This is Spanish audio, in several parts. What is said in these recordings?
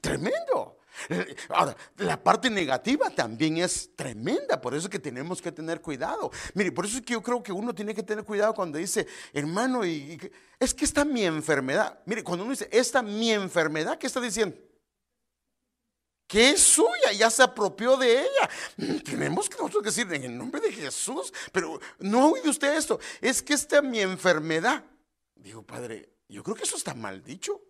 Tremendo. Ahora, la parte negativa también es tremenda, por eso es que tenemos que tener cuidado. Mire, por eso es que yo creo que uno tiene que tener cuidado cuando dice, hermano, y, es que esta mi enfermedad. Mire, cuando uno dice, esta mi enfermedad, ¿qué está diciendo? que es suya, ya se apropió de ella. Mm, tenemos que nosotros decir en el nombre de Jesús, pero no oído usted esto, es que esta mi enfermedad. Digo, padre, yo creo que eso está mal dicho.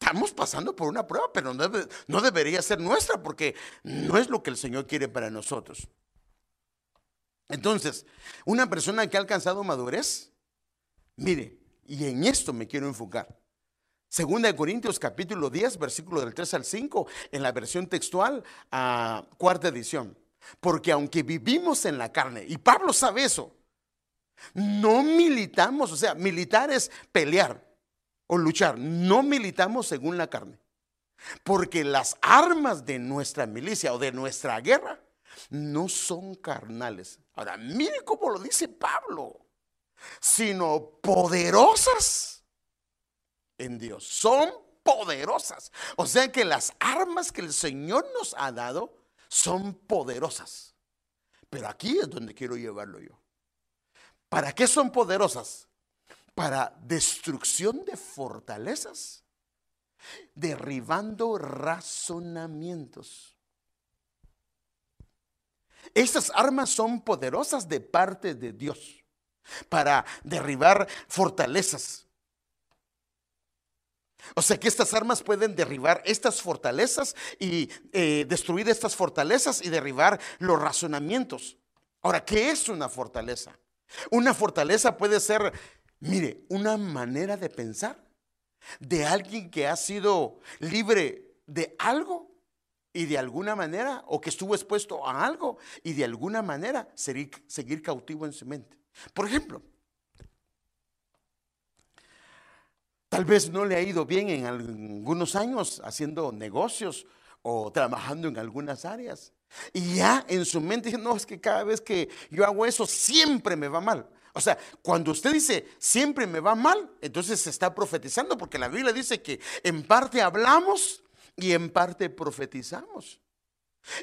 Estamos pasando por una prueba, pero no, no debería ser nuestra porque no es lo que el Señor quiere para nosotros. Entonces, una persona que ha alcanzado madurez, mire, y en esto me quiero enfocar. Segunda de Corintios capítulo 10, versículo del 3 al 5, en la versión textual, a cuarta edición. Porque aunque vivimos en la carne, y Pablo sabe eso, no militamos, o sea, militar es pelear o luchar, no militamos según la carne. Porque las armas de nuestra milicia o de nuestra guerra no son carnales. Ahora, mire cómo lo dice Pablo, sino poderosas en Dios. Son poderosas. O sea que las armas que el Señor nos ha dado son poderosas. Pero aquí es donde quiero llevarlo yo. ¿Para qué son poderosas? Para destrucción de fortalezas, derribando razonamientos. Estas armas son poderosas de parte de Dios para derribar fortalezas. O sea que estas armas pueden derribar estas fortalezas y eh, destruir estas fortalezas y derribar los razonamientos. Ahora, ¿qué es una fortaleza? Una fortaleza puede ser, mire, una manera de pensar de alguien que ha sido libre de algo y de alguna manera, o que estuvo expuesto a algo y de alguna manera seguir, seguir cautivo en su mente. Por ejemplo, tal vez no le ha ido bien en algunos años haciendo negocios o trabajando en algunas áreas. Y ya en su mente no, es que cada vez que yo hago eso, siempre me va mal. O sea, cuando usted dice, siempre me va mal, entonces se está profetizando, porque la Biblia dice que en parte hablamos y en parte profetizamos.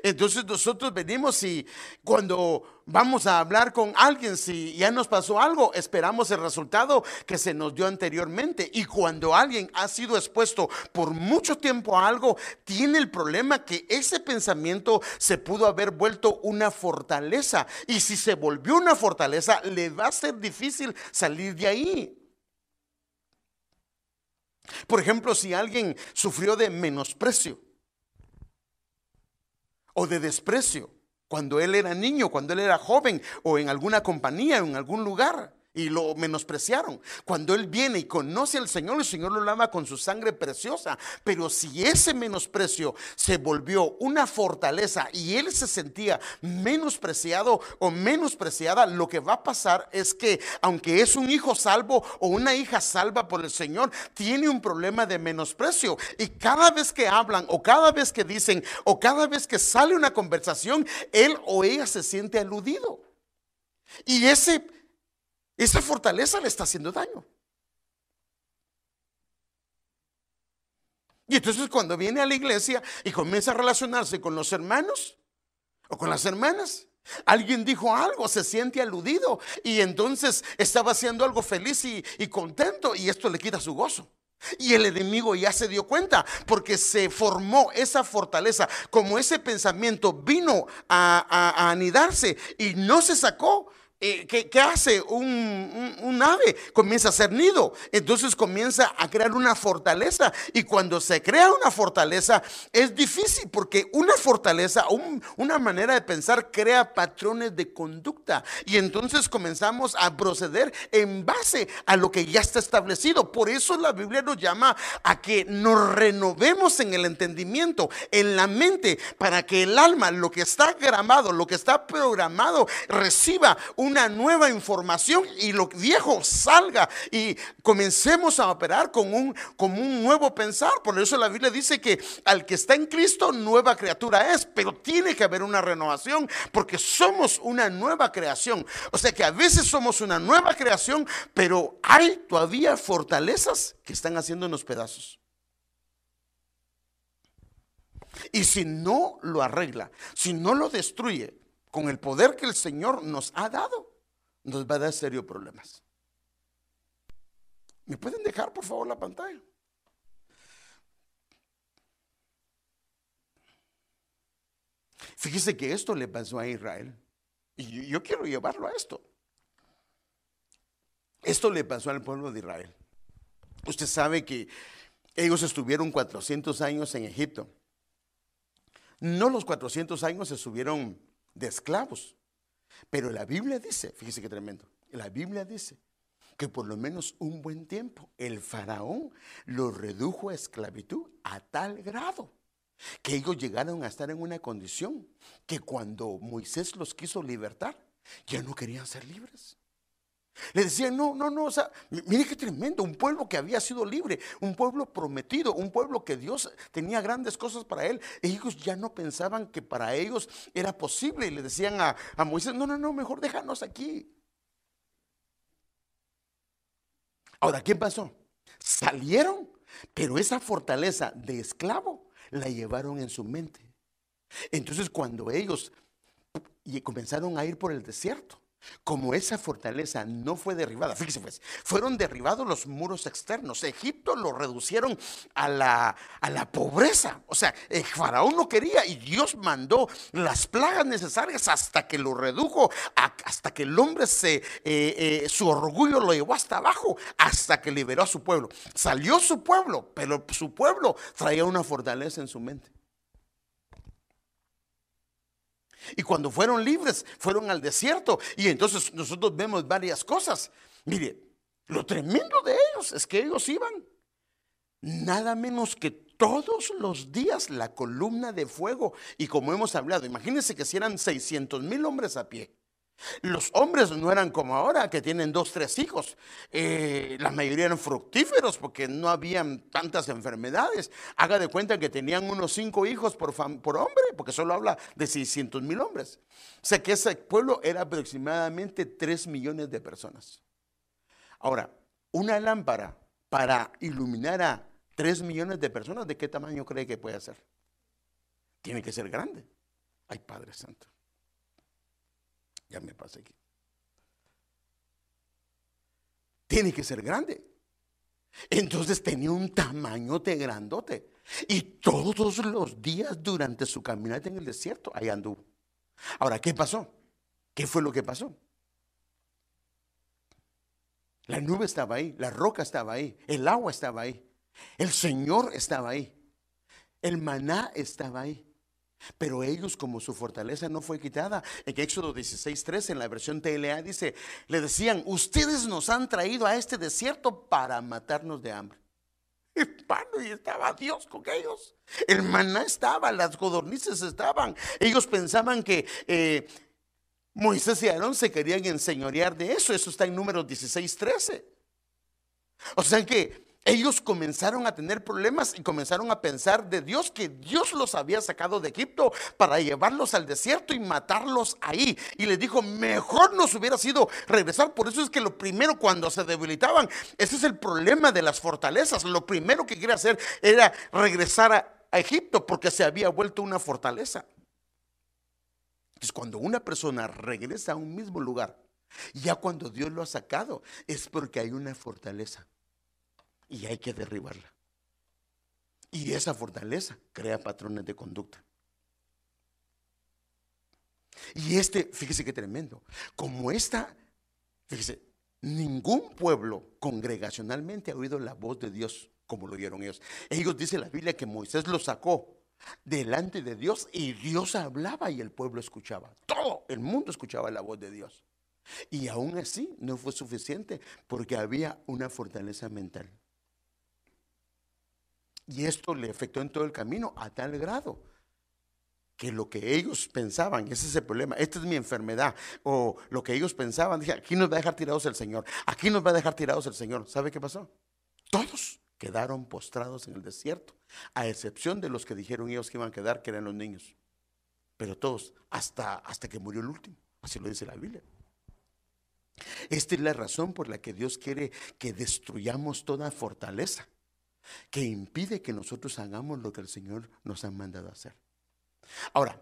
Entonces nosotros venimos y cuando vamos a hablar con alguien, si ya nos pasó algo, esperamos el resultado que se nos dio anteriormente. Y cuando alguien ha sido expuesto por mucho tiempo a algo, tiene el problema que ese pensamiento se pudo haber vuelto una fortaleza. Y si se volvió una fortaleza, le va a ser difícil salir de ahí. Por ejemplo, si alguien sufrió de menosprecio o de desprecio cuando él era niño, cuando él era joven o en alguna compañía en algún lugar y lo menospreciaron. Cuando Él viene y conoce al Señor, el Señor lo lava con su sangre preciosa. Pero si ese menosprecio se volvió una fortaleza y Él se sentía menospreciado o menospreciada, lo que va a pasar es que aunque es un hijo salvo o una hija salva por el Señor, tiene un problema de menosprecio. Y cada vez que hablan o cada vez que dicen o cada vez que sale una conversación, Él o ella se siente aludido. Y ese esa fortaleza le está haciendo daño. Y entonces cuando viene a la iglesia y comienza a relacionarse con los hermanos o con las hermanas, alguien dijo algo, se siente aludido y entonces estaba haciendo algo feliz y, contento y esto le quita su gozo. Y el enemigo ya se dio cuenta porque se formó esa fortaleza, como ese pensamiento vino a anidarse y no se sacó, eh, ¿qué, hace un, ave? Comienza a hacer nido. Entonces comienza a crear una fortaleza. Y cuando se crea una fortaleza es difícil porque una fortaleza, una manera de pensar crea patrones de conducta. Y entonces comenzamos a proceder en base a lo que ya está establecido. Por eso la Biblia nos llama a que nos renovemos en el entendimiento, en la mente, para que el alma, lo que está grabado, lo que está programado, reciba un una nueva información y lo viejo salga y comencemos a operar con un, como un nuevo pensar. Por eso la Biblia dice que al que está en Cristo, nueva criatura es, pero tiene que haber una renovación porque somos una nueva creación. O sea que a veces somos una nueva creación, pero hay todavía fortalezas que están haciéndonos pedazos. Y si no lo arregla, si no lo destruye con el poder que el Señor nos ha dado, nos va a dar serios problemas. ¿Me pueden dejar por favor la pantalla? Fíjese que esto le pasó a Israel. Y yo quiero llevarlo a esto. Esto le pasó al pueblo de Israel. Usted sabe que ellos estuvieron 400 años en Egipto. No los 400 años se subieron de esclavos, pero la Biblia dice, fíjese qué tremendo, la Biblia dice que por lo menos un buen tiempo el faraón los redujo a esclavitud a tal grado que ellos llegaron a estar en una condición que cuando Moisés los quiso libertar, ya no querían ser libres. Le decían, no, no, no, o sea, mire qué tremendo, un pueblo que había sido libre, un pueblo prometido, un pueblo que Dios tenía grandes cosas para él. Ellos ya no pensaban que para ellos era posible y le decían a, a Moisés, no, no, no, mejor déjanos aquí. Ahora, ¿qué pasó? Salieron, pero esa fortaleza de esclavo la llevaron en su mente. Entonces, cuando ellos comenzaron a ir por el desierto, como esa fortaleza no fue derribada, fíjese pues, fueron derribados los muros externos. Egipto lo reducieron a la, a la pobreza. O sea, el faraón no quería y Dios mandó las plagas necesarias hasta que lo redujo, hasta que el hombre se, eh, eh, su orgullo lo llevó hasta abajo, hasta que liberó a su pueblo. Salió su pueblo, pero su pueblo traía una fortaleza en su mente. Y cuando fueron libres, fueron al desierto. Y entonces nosotros vemos varias cosas. Mire, lo tremendo de ellos es que ellos iban nada menos que todos los días la columna de fuego. Y como hemos hablado, imagínense que si eran 600 mil hombres a pie. Los hombres no eran como ahora, que tienen dos, tres hijos. Eh, la mayoría eran fructíferos porque no habían tantas enfermedades. Haga de cuenta que tenían unos cinco hijos por, hombre, porque solo habla de 600 mil hombres. O sea que ese pueblo era aproximadamente 3 millones de personas. Ahora, una lámpara para iluminar a 3 millones de personas, ¿de qué tamaño cree que puede ser? Tiene que ser grande. Ay, Padre Santo. Me pasé aquí. Tiene que ser grande. Entonces tenía un tamaño de grandote. Y todos los días durante su caminata en el desierto, ahí anduvo. Ahora, ¿qué pasó? ¿Qué fue lo que pasó? La nube estaba ahí, la roca estaba ahí, el agua estaba ahí, el Señor estaba ahí, el maná estaba ahí. Pero ellos, como su fortaleza no fue quitada, en Éxodo 16:3, en la versión TLA, dice: Le decían, Ustedes nos han traído a este desierto para matarnos de hambre. Y estaba Dios con ellos. El maná estaba, las codornices estaban. Ellos pensaban que eh, Moisés y Aarón se querían enseñorear de eso. Eso está en números 16:13. O sea que ellos comenzaron a tener problemas y comenzaron a pensar de Dios que Dios los había sacado de Egipto para llevarlos al desierto y matarlos ahí. Y les dijo, mejor nos hubiera sido regresar. Por eso es que lo primero cuando se debilitaban, ese es el problema de las fortalezas. Lo primero que quiere hacer era regresar a, Egipto porque se había vuelto una fortaleza. Entonces cuando una persona regresa a un mismo lugar, ya cuando Dios lo ha sacado, es porque hay una fortaleza y hay que derribarla. Y esa fortaleza crea patrones de conducta. Y este, fíjese qué tremendo, como esta, fíjese, ningún pueblo congregacionalmente ha oído la voz de Dios como lo oyeron ellos. Ellos dice la Biblia que Moisés los sacó delante de Dios y Dios hablaba y el pueblo escuchaba. Todo el mundo escuchaba la voz de Dios. Y aún así no fue suficiente porque había una fortaleza mental. Y esto le afectó en todo el camino a tal grado que lo que ellos pensaban, ese es el problema, esta es mi enfermedad, o lo que ellos pensaban, dije, aquí nos va a dejar tirados el Señor, aquí nos va a dejar tirados el Señor. ¿Sabe qué pasó? Todos quedaron postrados en el desierto, a excepción de los que dijeron ellos que iban a quedar, que eran los niños. Pero todos, hasta, hasta que murió el último, así lo dice la Biblia. Esta es la razón por la que Dios quiere que destruyamos toda fortaleza que impide que nosotros hagamos lo que el Señor nos ha mandado hacer. Ahora,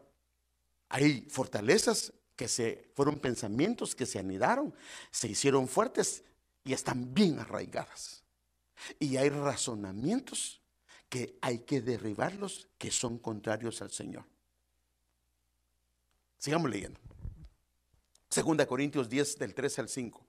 hay fortalezas que se fueron pensamientos que se anidaron, se hicieron fuertes y están bien arraigadas. Y hay razonamientos que hay que derribarlos que son contrarios al Señor. Sigamos leyendo. Segunda Corintios 10 del 13 al 5.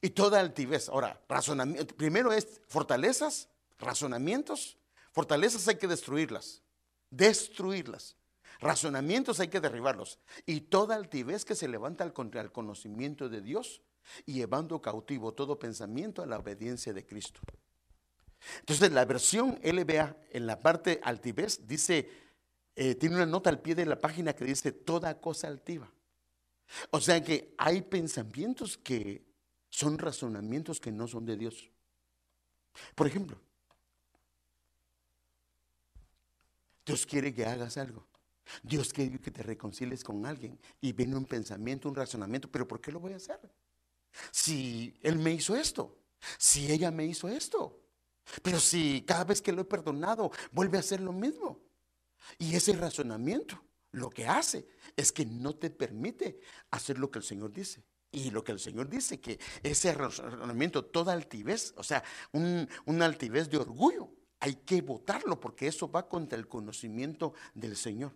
Y toda altivez. Ahora, razonamiento. Primero es fortalezas, razonamientos. Fortalezas hay que destruirlas. Destruirlas. Razonamientos hay que derribarlos. Y toda altivez que se levanta contra el conocimiento de Dios llevando cautivo todo pensamiento a la obediencia de Cristo. Entonces la versión LBA en la parte altivez dice, eh, tiene una nota al pie de la página que dice toda cosa altiva. O sea que hay pensamientos que son razonamientos que no son de Dios. Por ejemplo, Dios quiere que hagas algo. Dios quiere que te reconcilies con alguien y viene un pensamiento, un razonamiento, pero ¿por qué lo voy a hacer? Si Él me hizo esto, si ella me hizo esto, pero si cada vez que lo he perdonado vuelve a hacer lo mismo. Y ese razonamiento lo que hace es que no te permite hacer lo que el Señor dice. Y lo que el Señor dice, que ese razonamiento, toda altivez, o sea, un, una altivez de orgullo, hay que votarlo porque eso va contra el conocimiento del Señor.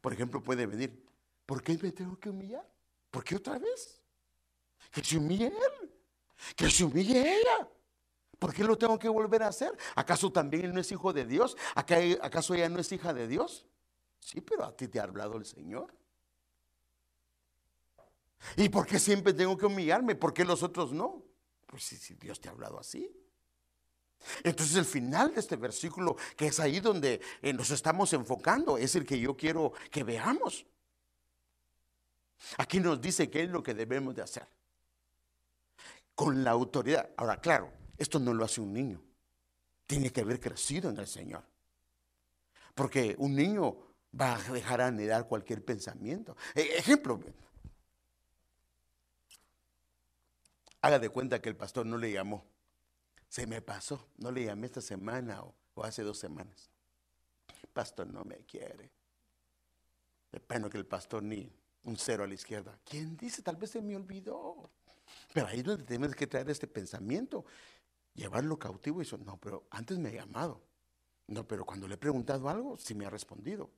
Por ejemplo, puede venir, ¿por qué me tengo que humillar? ¿Por qué otra vez? Que se humille él, que se humille ella. ¿Por qué lo tengo que volver a hacer? ¿Acaso también él no es hijo de Dios? ¿Acaso ella no es hija de Dios? Sí, pero a ti te ha hablado el Señor. ¿Y por qué siempre tengo que humillarme? ¿Por qué los otros no? Pues si, Dios te ha hablado así. Entonces el final de este versículo, que es ahí donde eh, nos estamos enfocando, es el que yo quiero que veamos. Aquí nos dice qué es lo que debemos de hacer. Con la autoridad. Ahora, claro, esto no lo hace un niño. Tiene que haber crecido en el Señor. Porque un niño va a dejar anidar cualquier pensamiento. E, ejemplo, haga de cuenta que el pastor no le llamó. Se me pasó, no le llamé esta semana o, hace dos semanas. El pastor no me quiere. De pena que el pastor ni un cero a la izquierda. ¿Quién dice? Tal vez se me olvidó. Pero ahí es donde tenemos que traer este pensamiento llevarlo cautivo y eso, no, pero antes me ha llamado. No, pero cuando le he preguntado algo, sí me ha respondido.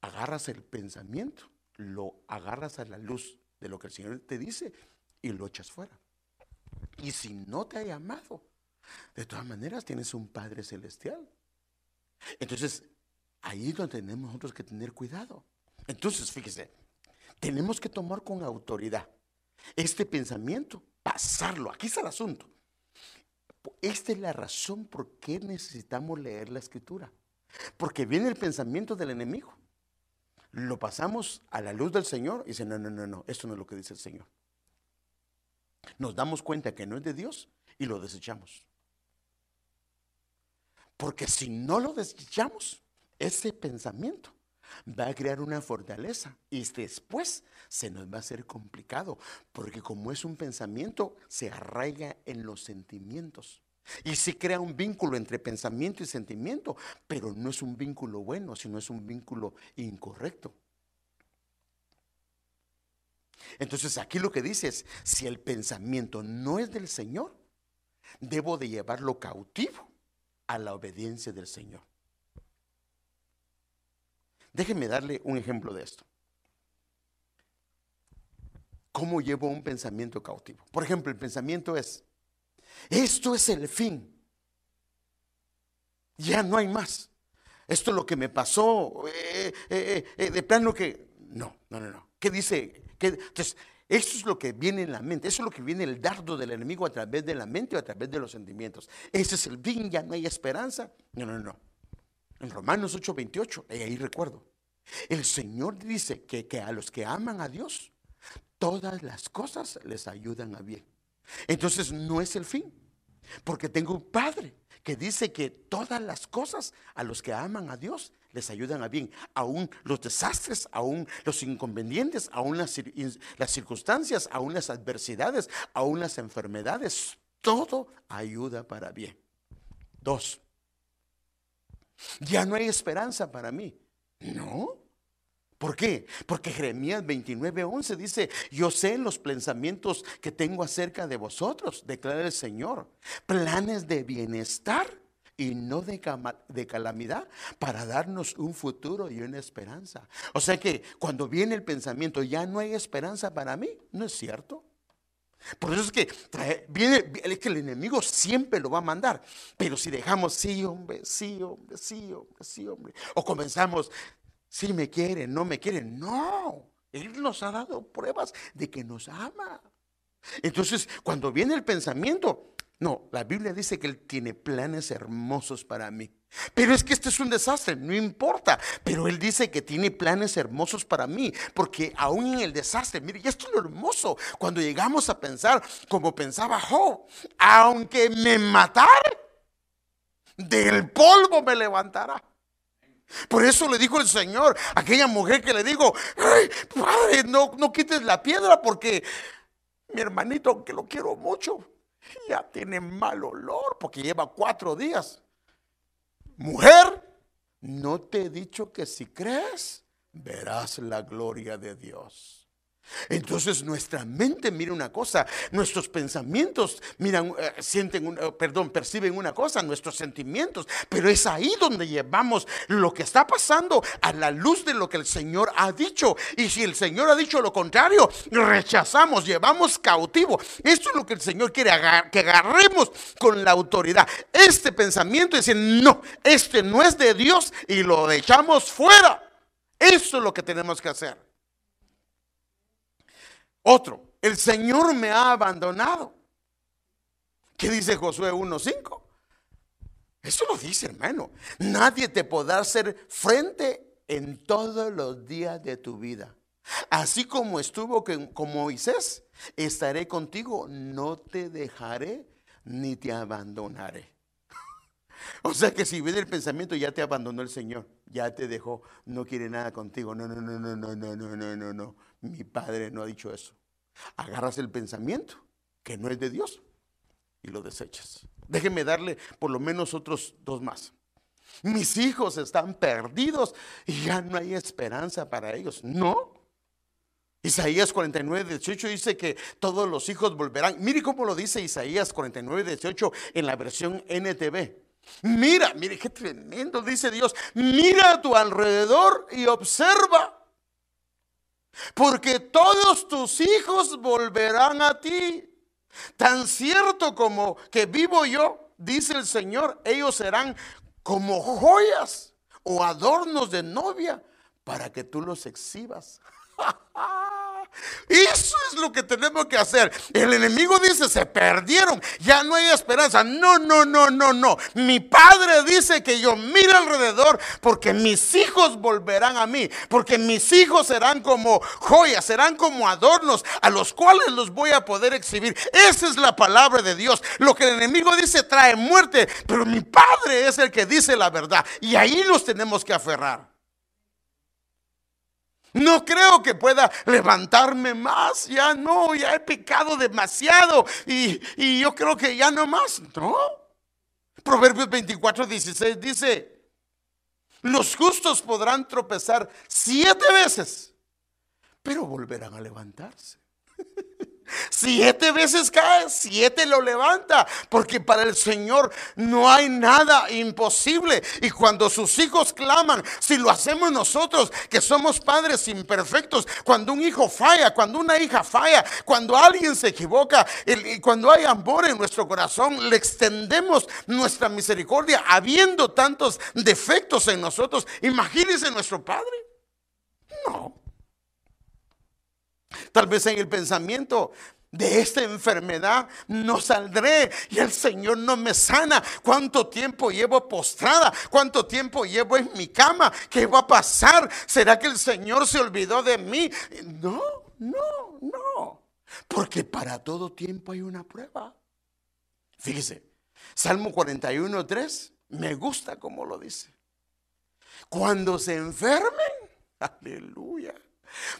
Agarras el pensamiento, lo agarras a la luz de lo que el Señor te dice y lo echas fuera. Y si no te ha llamado, de todas maneras tienes un Padre Celestial. Entonces, ahí es donde tenemos nosotros que tener cuidado. Entonces, fíjese, tenemos que tomar con autoridad este pensamiento pasarlo. Aquí está el asunto. Esta es la razón por qué necesitamos leer la escritura. Porque viene el pensamiento del enemigo. Lo pasamos a la luz del Señor y dice, no, no, no, no, esto no es lo que dice el Señor. Nos damos cuenta que no es de Dios y lo desechamos. Porque si no lo desechamos, ese pensamiento va a crear una fortaleza y después se nos va a hacer complicado, porque como es un pensamiento, se arraiga en los sentimientos. Y se crea un vínculo entre pensamiento y sentimiento, pero no es un vínculo bueno, sino es un vínculo incorrecto. Entonces aquí lo que dice es, si el pensamiento no es del Señor, debo de llevarlo cautivo a la obediencia del Señor. Déjenme darle un ejemplo de esto. ¿Cómo llevo un pensamiento cautivo? Por ejemplo, el pensamiento es, esto es el fin. Ya no hay más. Esto es lo que me pasó. Eh, eh, eh, de plano que... No, no, no, no. ¿Qué dice? Entonces, eso es lo que viene en la mente. Eso es lo que viene el dardo del enemigo a través de la mente o a través de los sentimientos. Ese es el fin, ya no hay esperanza. No, no, no. En Romanos 8:28, ahí recuerdo, el Señor dice que, que a los que aman a Dios, todas las cosas les ayudan a bien. Entonces no es el fin, porque tengo un Padre que dice que todas las cosas a los que aman a Dios les ayudan a bien. Aún los desastres, aún los inconvenientes, aún las, circunstancias, aún las adversidades, aún las enfermedades, todo ayuda para bien. Dos, ya no hay esperanza para mí. No. ¿Por qué? Porque Jeremías 29, 11 dice, yo sé los pensamientos que tengo acerca de vosotros, declara el Señor, planes de bienestar y no de, de, calamidad para darnos un futuro y una esperanza. O sea que cuando viene el pensamiento, ya no hay esperanza para mí, ¿no es cierto? Por eso es que viene, es que el enemigo siempre lo va a mandar. Pero si dejamos, sí, hombre, sí, hombre, sí, hombre, sí, hombre. O comenzamos, sí me quieren, no me quieren. No, Él nos ha dado pruebas de que nos ama. Entonces, cuando viene el pensamiento, no, la Biblia dice que Él tiene planes hermosos para mí. Pero es que este es un desastre, no importa. Pero Él dice que tiene planes hermosos para mí, porque aún en el desastre, mire, y esto es lo hermoso, cuando llegamos a pensar como pensaba Job, aunque me matara, del polvo me levantará. Por eso le dijo el Señor a aquella mujer que le dijo, Ay, padre, no, no quites la piedra porque mi hermanito, que lo quiero mucho, ya tiene mal olor porque lleva cuatro días mujer, no te he dicho que si crees, verás la gloria de Dios. Entonces nuestra mente mira una cosa, nuestros pensamientos miran, eh, sienten, eh, perdón, perciben una cosa, nuestros sentimientos, pero es ahí donde llevamos lo que está pasando a la luz de lo que el Señor ha dicho. Y si el Señor ha dicho lo contrario, rechazamos, llevamos cautivo. Esto es lo que el Señor quiere que agarremos con la autoridad. Este pensamiento dice, no, este no es de Dios y lo echamos fuera. Eso es lo que tenemos que hacer. Otro, el Señor me ha abandonado. ¿Qué dice Josué 1.5? Eso lo dice, hermano. Nadie te podrá hacer frente en todos los días de tu vida. Así como estuvo con Moisés, estaré contigo, no te dejaré ni te abandonaré. O sea que si viene el pensamiento, ya te abandonó el Señor, ya te dejó, no quiere nada contigo. No, no, no, no, no, no, no, no, no, no. Mi padre no ha dicho eso. Agarras el pensamiento que no es de Dios y lo desechas. Déjenme darle por lo menos otros dos más. Mis hijos están perdidos y ya no hay esperanza para ellos. No. Isaías 49, 18 dice que todos los hijos volverán. Mire cómo lo dice Isaías 49, 18 en la versión NTV. Mira, mire qué tremendo dice Dios. Mira a tu alrededor y observa porque todos tus hijos volverán a ti. Tan cierto como que vivo yo, dice el Señor, ellos serán como joyas o adornos de novia para que tú los exhibas. Eso es lo que tenemos que hacer. El enemigo dice, se perdieron, ya no hay esperanza. No, no, no, no, no. Mi padre dice que yo mire alrededor porque mis hijos volverán a mí, porque mis hijos serán como joyas, serán como adornos a los cuales los voy a poder exhibir. Esa es la palabra de Dios. Lo que el enemigo dice trae muerte, pero mi padre es el que dice la verdad. Y ahí nos tenemos que aferrar. No creo que pueda levantarme más. Ya no, ya he pecado demasiado. Y, yo creo que ya no más. No. Proverbios 24, 16 dice, los justos podrán tropezar siete veces, pero volverán a levantarse. Siete veces cae, siete lo levanta, porque para el Señor no hay nada imposible. Y cuando sus hijos claman, si lo hacemos nosotros, que somos padres imperfectos, cuando un hijo falla, cuando una hija falla, cuando alguien se equivoca, y cuando hay amor en nuestro corazón, le extendemos nuestra misericordia, habiendo tantos defectos en nosotros. Imagínense nuestro Padre. No. Tal vez en el pensamiento de esta enfermedad no saldré y el Señor no me sana. ¿Cuánto tiempo llevo postrada? ¿Cuánto tiempo llevo en mi cama? ¿Qué va a pasar? ¿Será que el Señor se olvidó de mí? No, no, no. Porque para todo tiempo hay una prueba. Fíjese, Salmo 41, 3, me gusta como lo dice. Cuando se enfermen, aleluya,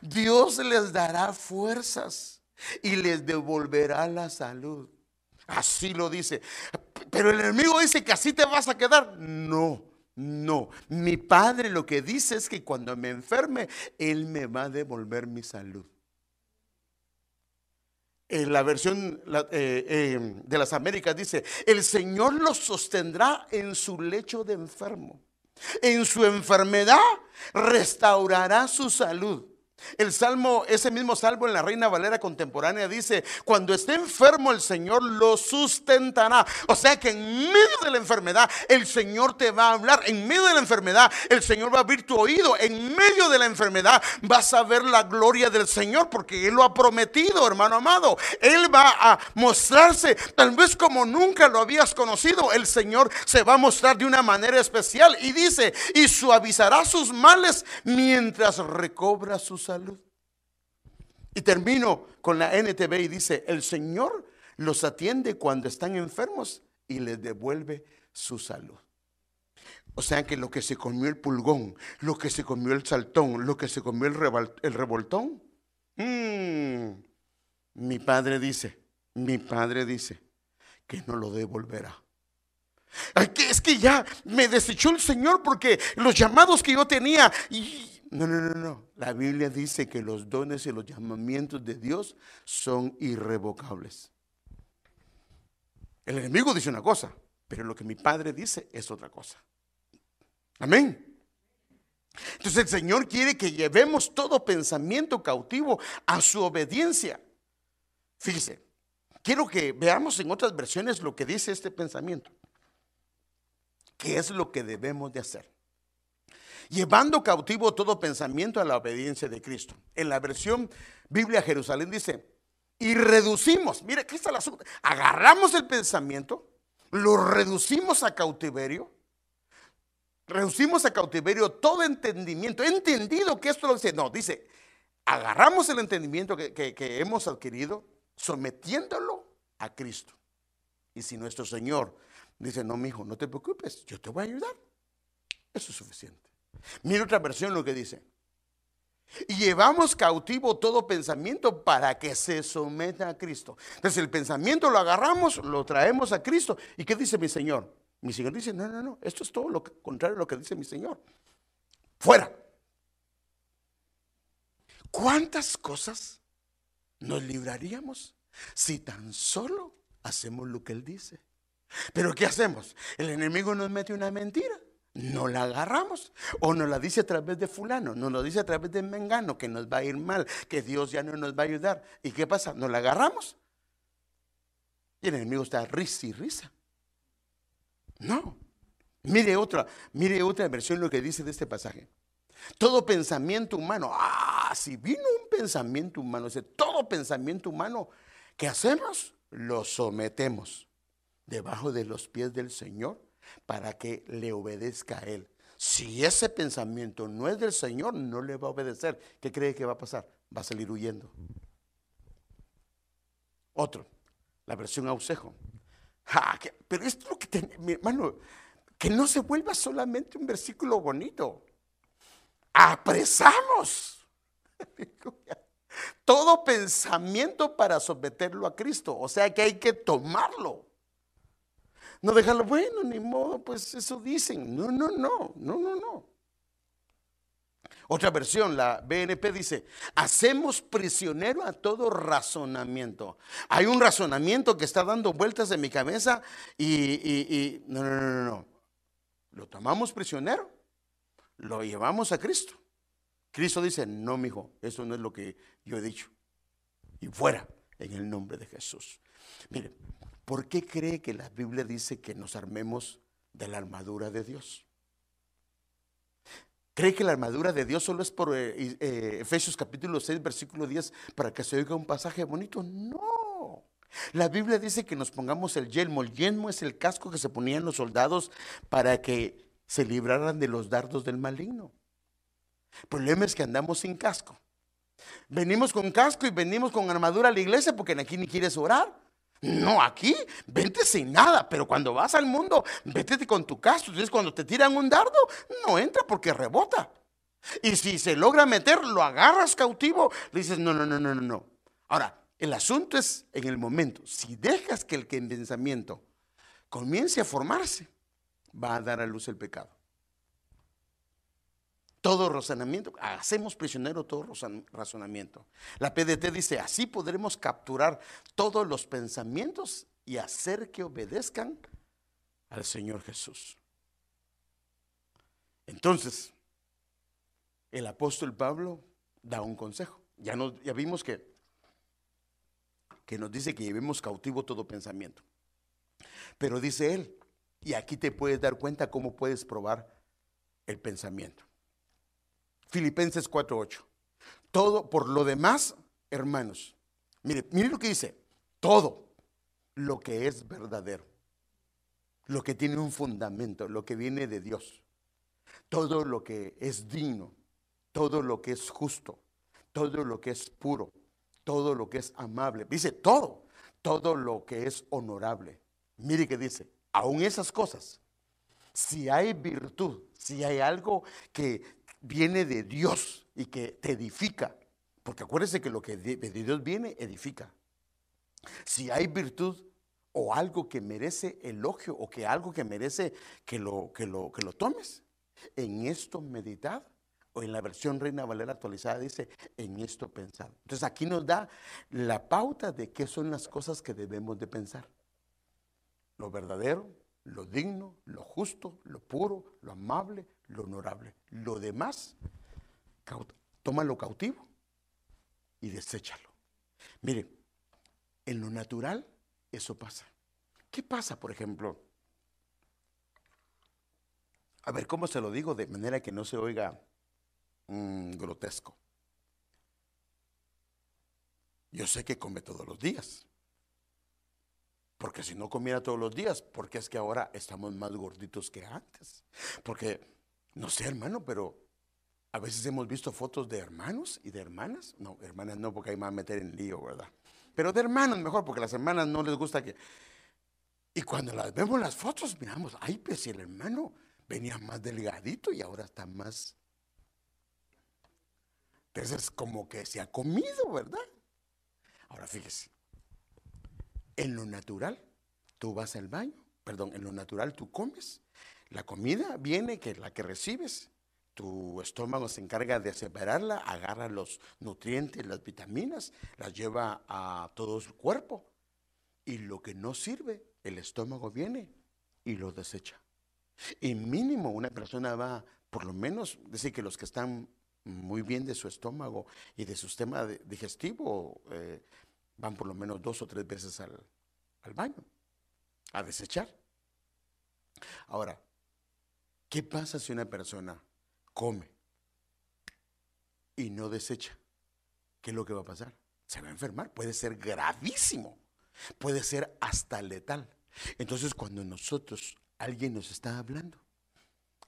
Dios les dará fuerzas y les devolverá la salud. Así lo dice. Pero el enemigo dice que así te vas a quedar. No, no. Mi padre lo que dice es que cuando me enferme, Él me va a devolver mi salud. En la versión eh, eh, de las Américas dice, el Señor los sostendrá en su lecho de enfermo. En su enfermedad restaurará su salud. El salmo, ese mismo salmo en la Reina Valera contemporánea dice, cuando esté enfermo el Señor lo sustentará. O sea que en medio de la enfermedad el Señor te va a hablar. En medio de la enfermedad el Señor va a abrir tu oído. En medio de la enfermedad vas a ver la gloria del Señor porque Él lo ha prometido, hermano amado. Él va a mostrarse tal vez como nunca lo habías conocido. El Señor se va a mostrar de una manera especial y dice, y suavizará sus males mientras recobra su salud. Y termino con la NTV y dice, el Señor los atiende cuando están enfermos y les devuelve su salud. O sea que lo que se comió el pulgón, lo que se comió el saltón, lo que se comió el, el revoltón, mm, mi padre dice, mi padre dice que no lo devolverá. es que ya me desechó el Señor porque los llamados que yo tenía no, no, no, no. La Biblia dice que los dones y los llamamientos de Dios son irrevocables. El enemigo dice una cosa, pero lo que mi padre dice es otra cosa. Amén. Entonces el Señor quiere que llevemos todo pensamiento cautivo a su obediencia. Fíjese, quiero que veamos en otras versiones lo que dice este pensamiento. ¿Qué es lo que debemos de hacer? Llevando cautivo todo pensamiento a la obediencia de Cristo. En la versión Biblia Jerusalén dice, y reducimos, mire, ¿qué está el asunto? Agarramos el pensamiento, lo reducimos a cautiverio, reducimos a cautiverio todo entendimiento. He entendido que esto lo dice, no, dice, agarramos el entendimiento que, que hemos adquirido, sometiéndolo a Cristo. Y si nuestro Señor dice, no, mi hijo, no te preocupes, yo te voy a ayudar, eso es suficiente. Mira otra versión lo que dice. Y llevamos cautivo todo pensamiento para que se someta a Cristo. Entonces el pensamiento lo agarramos, lo traemos a Cristo. ¿Y qué dice mi Señor? Mi Señor dice, no, no, no, esto es todo lo contrario a lo que dice mi Señor. Fuera. ¿Cuántas cosas nos libraríamos si tan solo hacemos lo que Él dice? Pero ¿qué hacemos? El enemigo nos mete una mentira no la agarramos. O nos la dice a través de fulano, nos lo dice a través de Mengano, que nos va a ir mal, que Dios ya no nos va a ayudar. ¿Y qué pasa? Nos la agarramos. Y el enemigo está risa y risa. No. Mire otra, mire otra versión lo que dice de este pasaje. Todo pensamiento humano, ah, si vino un pensamiento humano, ese todo pensamiento humano, ¿qué hacemos? Lo sometemos debajo de los pies del Señor para que le obedezca a Él. Si ese pensamiento no es del Señor, no le va a obedecer. ¿Qué cree que va a pasar? Va a salir huyendo. Otro, la versión ausejo. pero esto es lo que, mi hermano, que no se vuelva solamente un versículo bonito. Apresamos todo pensamiento para someterlo a Cristo. O sea que hay que tomarlo. No dejarlo, bueno, ni modo, pues eso dicen. No, no, no, no, no, no. Otra versión, la BNP dice, hacemos prisionero a todo razonamiento. Hay un razonamiento que está dando vueltas en mi cabeza y, y no, no, no, no, no. Lo tomamos prisionero, lo llevamos a Cristo. Cristo dice, no, mi hijo, eso no es lo que yo he dicho. Y fuera, en el nombre de Jesús. Mire, ¿Por qué cree que la Biblia dice que nos armemos de la armadura de Dios? ¿Cree que la armadura de Dios solo es por eh, eh, Efesios capítulo 6, versículo 10, para que se oiga un pasaje bonito? No. La Biblia dice que nos pongamos el yelmo. El yelmo es el casco que se ponían los soldados para que se libraran de los dardos del maligno. El problema es que andamos sin casco. Venimos con casco y venimos con armadura a la iglesia porque aquí ni quieres orar. No, aquí vente sin nada, pero cuando vas al mundo, vete con tu caso. Entonces, cuando te tiran un dardo, no entra porque rebota. Y si se logra meter, lo agarras cautivo, le dices, no, no, no, no, no, no. Ahora, el asunto es en el momento. Si dejas que el pensamiento comience a formarse, va a dar a luz el pecado. Todo razonamiento, hacemos prisionero todo razonamiento. La PDT dice, así podremos capturar todos los pensamientos y hacer que obedezcan al Señor Jesús. Entonces, el apóstol Pablo da un consejo. Ya, ya vimos que, que nos dice que llevemos cautivo todo pensamiento. Pero dice él, y aquí te puedes dar cuenta cómo puedes probar el pensamiento. Filipenses 4:8. Todo, por lo demás, hermanos, mire, mire lo que dice, todo lo que es verdadero, lo que tiene un fundamento, lo que viene de Dios, todo lo que es digno, todo lo que es justo, todo lo que es puro, todo lo que es amable, dice todo, todo lo que es honorable. Mire que dice, aún esas cosas, si hay virtud, si hay algo que viene de Dios y que te edifica. Porque acuérdese que lo que de Dios viene, edifica. Si hay virtud o algo que merece elogio o que algo que merece que lo, que lo, que lo tomes, en esto meditad, o en la versión Reina Valera actualizada dice, en esto pensar. Entonces aquí nos da la pauta de qué son las cosas que debemos de pensar. Lo verdadero, lo digno, lo justo, lo puro, lo amable, lo honorable. Lo demás, tómalo cautivo y deséchalo. Mire, en lo natural eso pasa. ¿Qué pasa, por ejemplo? A ver, ¿cómo se lo digo de manera que no se oiga mm, grotesco? Yo sé que come todos los días. Porque si no comiera todos los días, porque es que ahora estamos más gorditos que antes. Porque, no sé, hermano, pero a veces hemos visto fotos de hermanos y de hermanas. No, hermanas no, porque hay más meter en lío, ¿verdad? Pero de hermanos mejor, porque a las hermanas no les gusta que... Y cuando las vemos las fotos, miramos, ay, pues si el hermano venía más delgadito y ahora está más... Entonces, como que se ha comido, ¿verdad? Ahora fíjese, en lo natural, tú vas al baño, perdón, en lo natural tú comes. La comida viene, que es la que recibes. Tu estómago se encarga de separarla, agarra los nutrientes, las vitaminas, las lleva a todo su cuerpo. Y lo que no sirve, el estómago viene y lo desecha. Y mínimo una persona va, por lo menos, decir que los que están muy bien de su estómago y de su sistema digestivo, eh, van por lo menos dos o tres veces al, baño a desechar. Ahora, ¿qué pasa si una persona come y no desecha? ¿Qué es lo que va a pasar? Se va a enfermar, puede ser gravísimo, puede ser hasta letal. Entonces, cuando nosotros, alguien nos está hablando,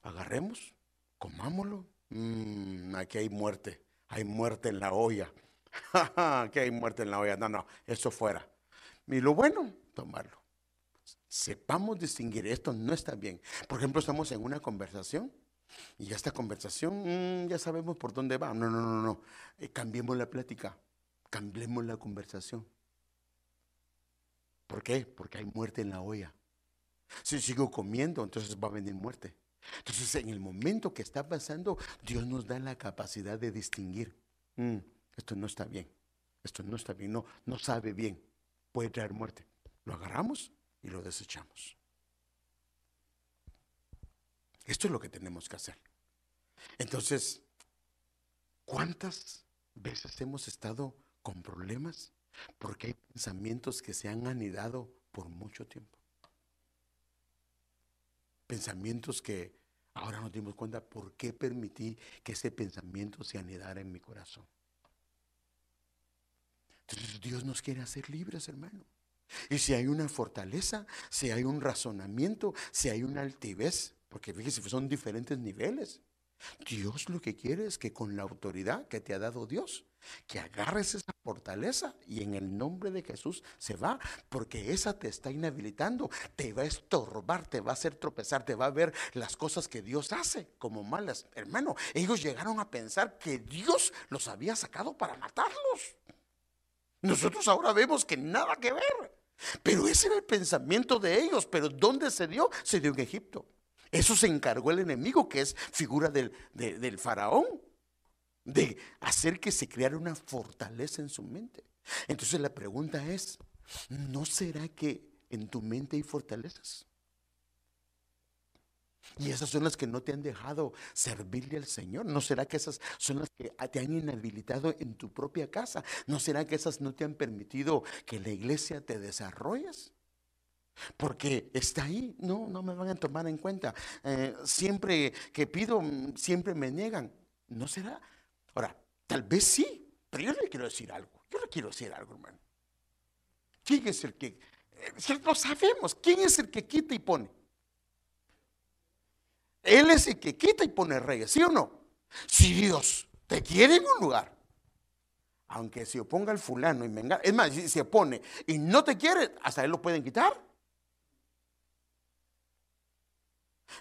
agarremos, comámoslo. Mm, aquí hay muerte, hay muerte en la olla. que hay muerte en la olla. No, no, eso fuera. Y lo bueno, tomarlo. Sepamos distinguir, esto no está bien. Por ejemplo, estamos en una conversación y esta conversación mm, ya sabemos por dónde va. No, no, no, no. Eh, cambiemos la plática, cambiemos la conversación. ¿Por qué? Porque hay muerte en la olla. Si sigo comiendo, entonces va a venir muerte. Entonces, en el momento que está pasando, Dios nos da la capacidad de distinguir. Mm, esto no está bien, esto no está bien, no, no sabe bien, puede traer muerte. Lo agarramos y lo desechamos. Esto es lo que tenemos que hacer. Entonces, ¿cuántas veces hemos estado con problemas? Porque hay pensamientos que se han anidado por mucho tiempo. Pensamientos que ahora nos dimos cuenta por qué permití que ese pensamiento se anidara en mi corazón. Entonces Dios nos quiere hacer libres, hermano. Y si hay una fortaleza, si hay un razonamiento, si hay una altivez, porque fíjese, son diferentes niveles. Dios lo que quiere es que con la autoridad que te ha dado Dios, que agarres esa fortaleza y en el nombre de Jesús se va, porque esa te está inhabilitando, te va a estorbar, te va a hacer tropezar, te va a ver las cosas que Dios hace como malas. Hermano, ellos llegaron a pensar que Dios los había sacado para matarlos. Nosotros ahora vemos que nada que ver. Pero ese era el pensamiento de ellos. Pero ¿dónde se dio? Se dio en Egipto. Eso se encargó el enemigo, que es figura del, del faraón de hacer que se creara una fortaleza en su mente. Entonces la pregunta es, ¿no será que en tu mente hay fortalezas? Y esas son las que no te han dejado servirle al Señor. ¿No será que esas son las que te han inhabilitado en tu propia casa? ¿No será que esas no te han permitido que la iglesia te desarrolles? Porque está ahí, no, no me van a tomar en cuenta. Eh, siempre que pido, siempre me niegan. ¿No será? Ahora, tal vez sí, pero yo le quiero decir algo. Yo le quiero decir algo, hermano. ¿Quién es el que, eh, lo sabemos, quién es el que quita y pone? Él es el que quita y pone reyes, ¿sí o no? Si Dios te quiere en un lugar, aunque se oponga al fulano y venga, es más, si se opone y no te quiere, hasta él lo pueden quitar.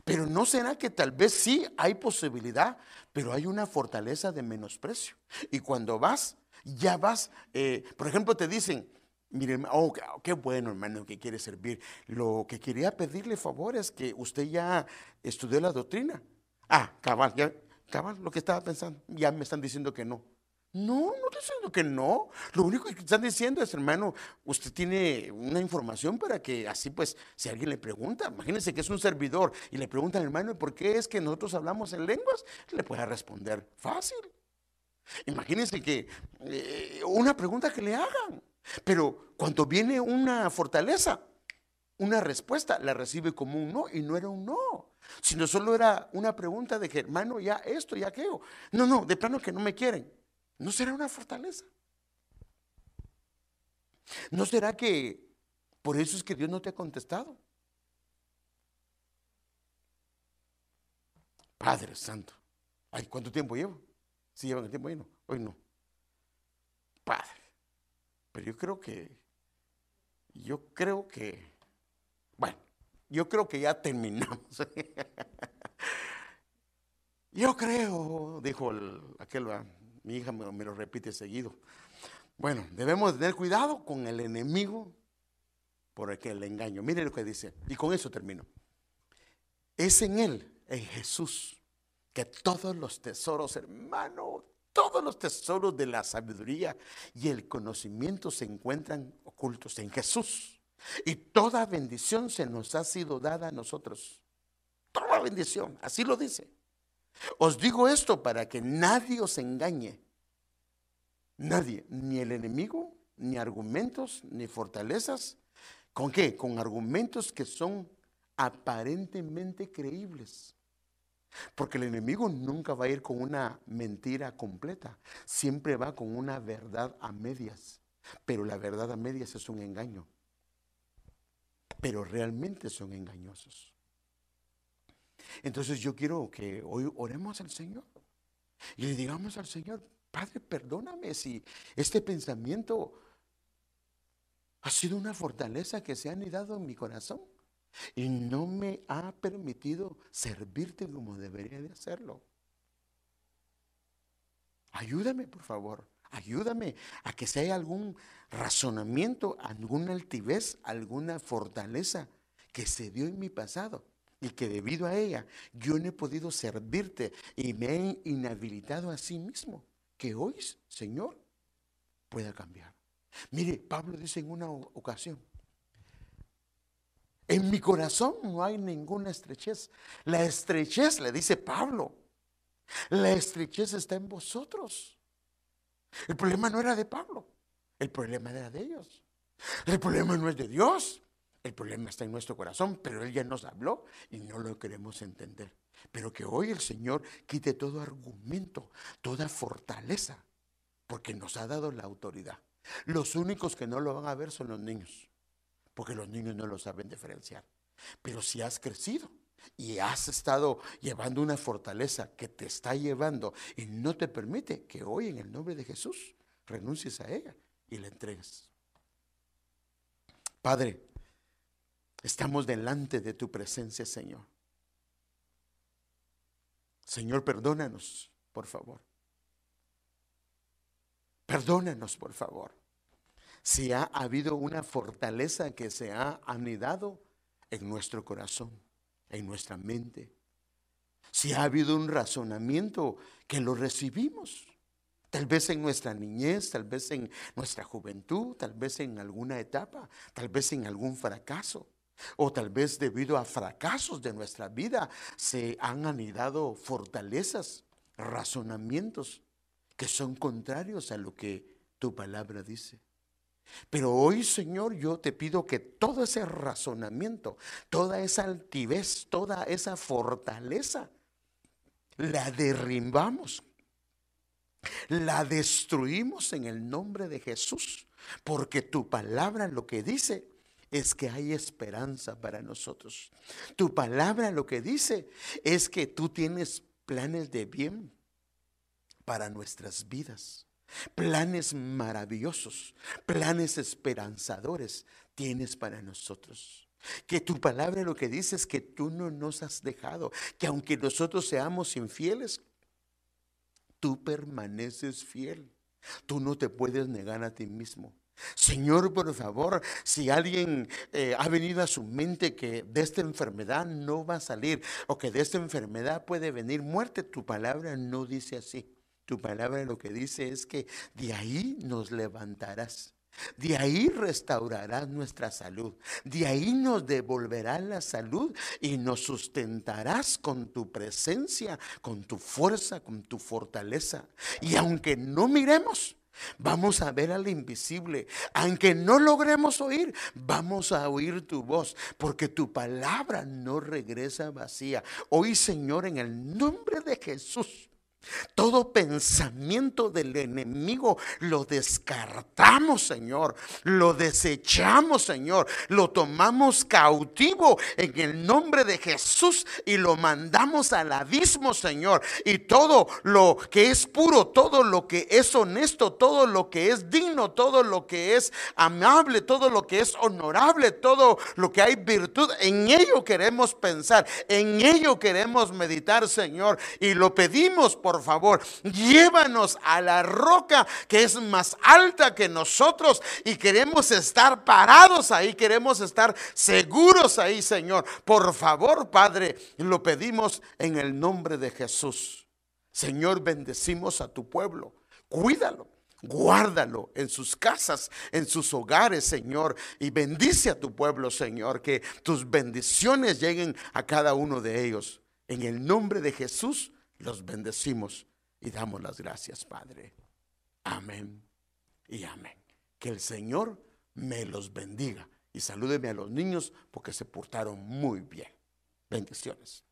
Pero no será que tal vez sí hay posibilidad, pero hay una fortaleza de menosprecio. Y cuando vas, ya vas, eh, por ejemplo, te dicen, miren, oh, qué bueno hermano que quiere servir. Lo que quería pedirle favor es que usted ya estudió la doctrina. Ah, cabal, ya, cabal, lo que estaba pensando, ya me están diciendo que no. No, no estoy diciendo que no. Lo único que están diciendo es, hermano, usted tiene una información para que así pues, si alguien le pregunta, imagínense que es un servidor y le preguntan, hermano, ¿por qué es que nosotros hablamos en lenguas? Le puede responder fácil. Imagínense que eh, una pregunta que le hagan, pero cuando viene una fortaleza, una respuesta, la recibe como un no y no era un no, sino solo era una pregunta de que, hermano, ya esto, ya aquello. No, no, de plano que no me quieren. ¿No será una fortaleza? ¿No será que por eso es que Dios no te ha contestado? Padre Santo. Ay, ¿cuánto tiempo llevo? ¿Sí llevan el tiempo ahí? No, hoy no. Padre. Pero yo creo que, yo creo que, bueno, yo creo que ya terminamos. yo creo, dijo aquel mi hija me, lo repite seguido. Bueno, debemos tener cuidado con el enemigo por el que le engaño. Mire lo que dice, y con eso termino. Es en Él, en Jesús, que todos los tesoros, hermano, todos los tesoros de la sabiduría y el conocimiento se encuentran ocultos en Jesús. Y toda bendición se nos ha sido dada a nosotros. Toda bendición, así lo dice. Os digo esto para que nadie os engañe. Nadie, ni el enemigo, ni argumentos, ni fortalezas. ¿Con qué? Con argumentos que son aparentemente creíbles. Porque el enemigo nunca va a ir con una mentira completa, siempre va con una verdad a medias. Pero la verdad a medias es un engaño. Pero realmente son engañosos. Entonces yo quiero que hoy oremos al Señor y le digamos al Señor, Padre, perdóname si este pensamiento ha sido una fortaleza que se ha anidado en mi corazón y no me ha permitido servirte como debería de hacerlo. Ayúdame, por favor. Ayúdame a que si hay algún razonamiento, alguna altivez, alguna fortaleza que se dio en mi pasado y que debido a ella yo no he podido servirte y me he inhabilitado a sí mismo, que hoy, Señor, pueda cambiar. Mire, Pablo dice en una ocasión, en mi corazón no hay ninguna estrechez. La estrechez, le dice Pablo, la estrechez está en vosotros. El problema no era de Pablo, el problema era de ellos. El problema no es de Dios, el problema está en nuestro corazón, pero Él ya nos habló y no lo queremos entender. Pero que hoy el Señor quite todo argumento, toda fortaleza, porque nos ha dado la autoridad. Los únicos que no lo van a ver son los niños, porque los niños no lo saben diferenciar. Pero si has crecido y has estado llevando una fortaleza que te está llevando y no te permite que hoy en el nombre de Jesús renuncies a ella y la entregues. Padre, estamos delante de tu presencia, Señor. Señor, perdónanos, por favor. Perdónanos, por favor. Si ha habido una fortaleza que se ha anidado en nuestro corazón, en nuestra mente. Si ha habido un razonamiento que lo recibimos, tal vez en nuestra niñez, tal vez en nuestra juventud, tal vez en alguna etapa, tal vez en algún fracaso. O tal vez debido a fracasos de nuestra vida se han anidado fortalezas, razonamientos que son contrarios a lo que tu palabra dice. Pero hoy, Señor, yo te pido que todo ese razonamiento, toda esa altivez, toda esa fortaleza, la derrimbamos, la destruimos en el nombre de Jesús, porque tu palabra lo que dice es que hay esperanza para nosotros. Tu palabra lo que dice es que tú tienes planes de bien para nuestras vidas. Planes maravillosos, planes esperanzadores tienes para nosotros. Que tu palabra lo que dice es que tú no nos has dejado, que aunque nosotros seamos infieles, tú permaneces fiel. Tú no te puedes negar a ti mismo. Señor, por favor, si alguien eh, ha venido a su mente que de esta enfermedad no va a salir o que de esta enfermedad puede venir muerte, tu palabra no dice así. Tu palabra lo que dice es que de ahí nos levantarás. De ahí restaurarás nuestra salud. De ahí nos devolverás la salud y nos sustentarás con tu presencia, con tu fuerza, con tu fortaleza. Y aunque no miremos, Vamos a ver al invisible. Aunque no logremos oír, vamos a oír tu voz, porque tu palabra no regresa vacía. Hoy, Señor, en el nombre de Jesús, todo pensamiento del enemigo lo descartamos, Señor. Lo desechamos, Señor. Lo tomamos cautivo en el nombre de Jesús y lo mandamos al abismo, Señor. Y todo lo que es puro, todo lo que es honesto, todo lo que es digno, todo lo que es amable, todo lo que es honorable, todo lo que hay virtud, en ello queremos pensar, en ello queremos meditar, Señor. Y lo pedimos por por favor, llévanos a la roca que es más alta que nosotros y queremos estar parados ahí, queremos estar seguros ahí, Señor. Por favor, Padre, lo pedimos en el nombre de Jesús. Señor, bendecimos a tu pueblo. Cuídalo. Guárdalo en sus casas, en sus hogares, Señor, y bendice a tu pueblo, Señor, que tus bendiciones lleguen a cada uno de ellos. En el nombre de Jesús los bendecimos y damos las gracias, Padre. Amén y amén. Que el Señor me los bendiga y salúdeme a los niños porque se portaron muy bien. Bendiciones.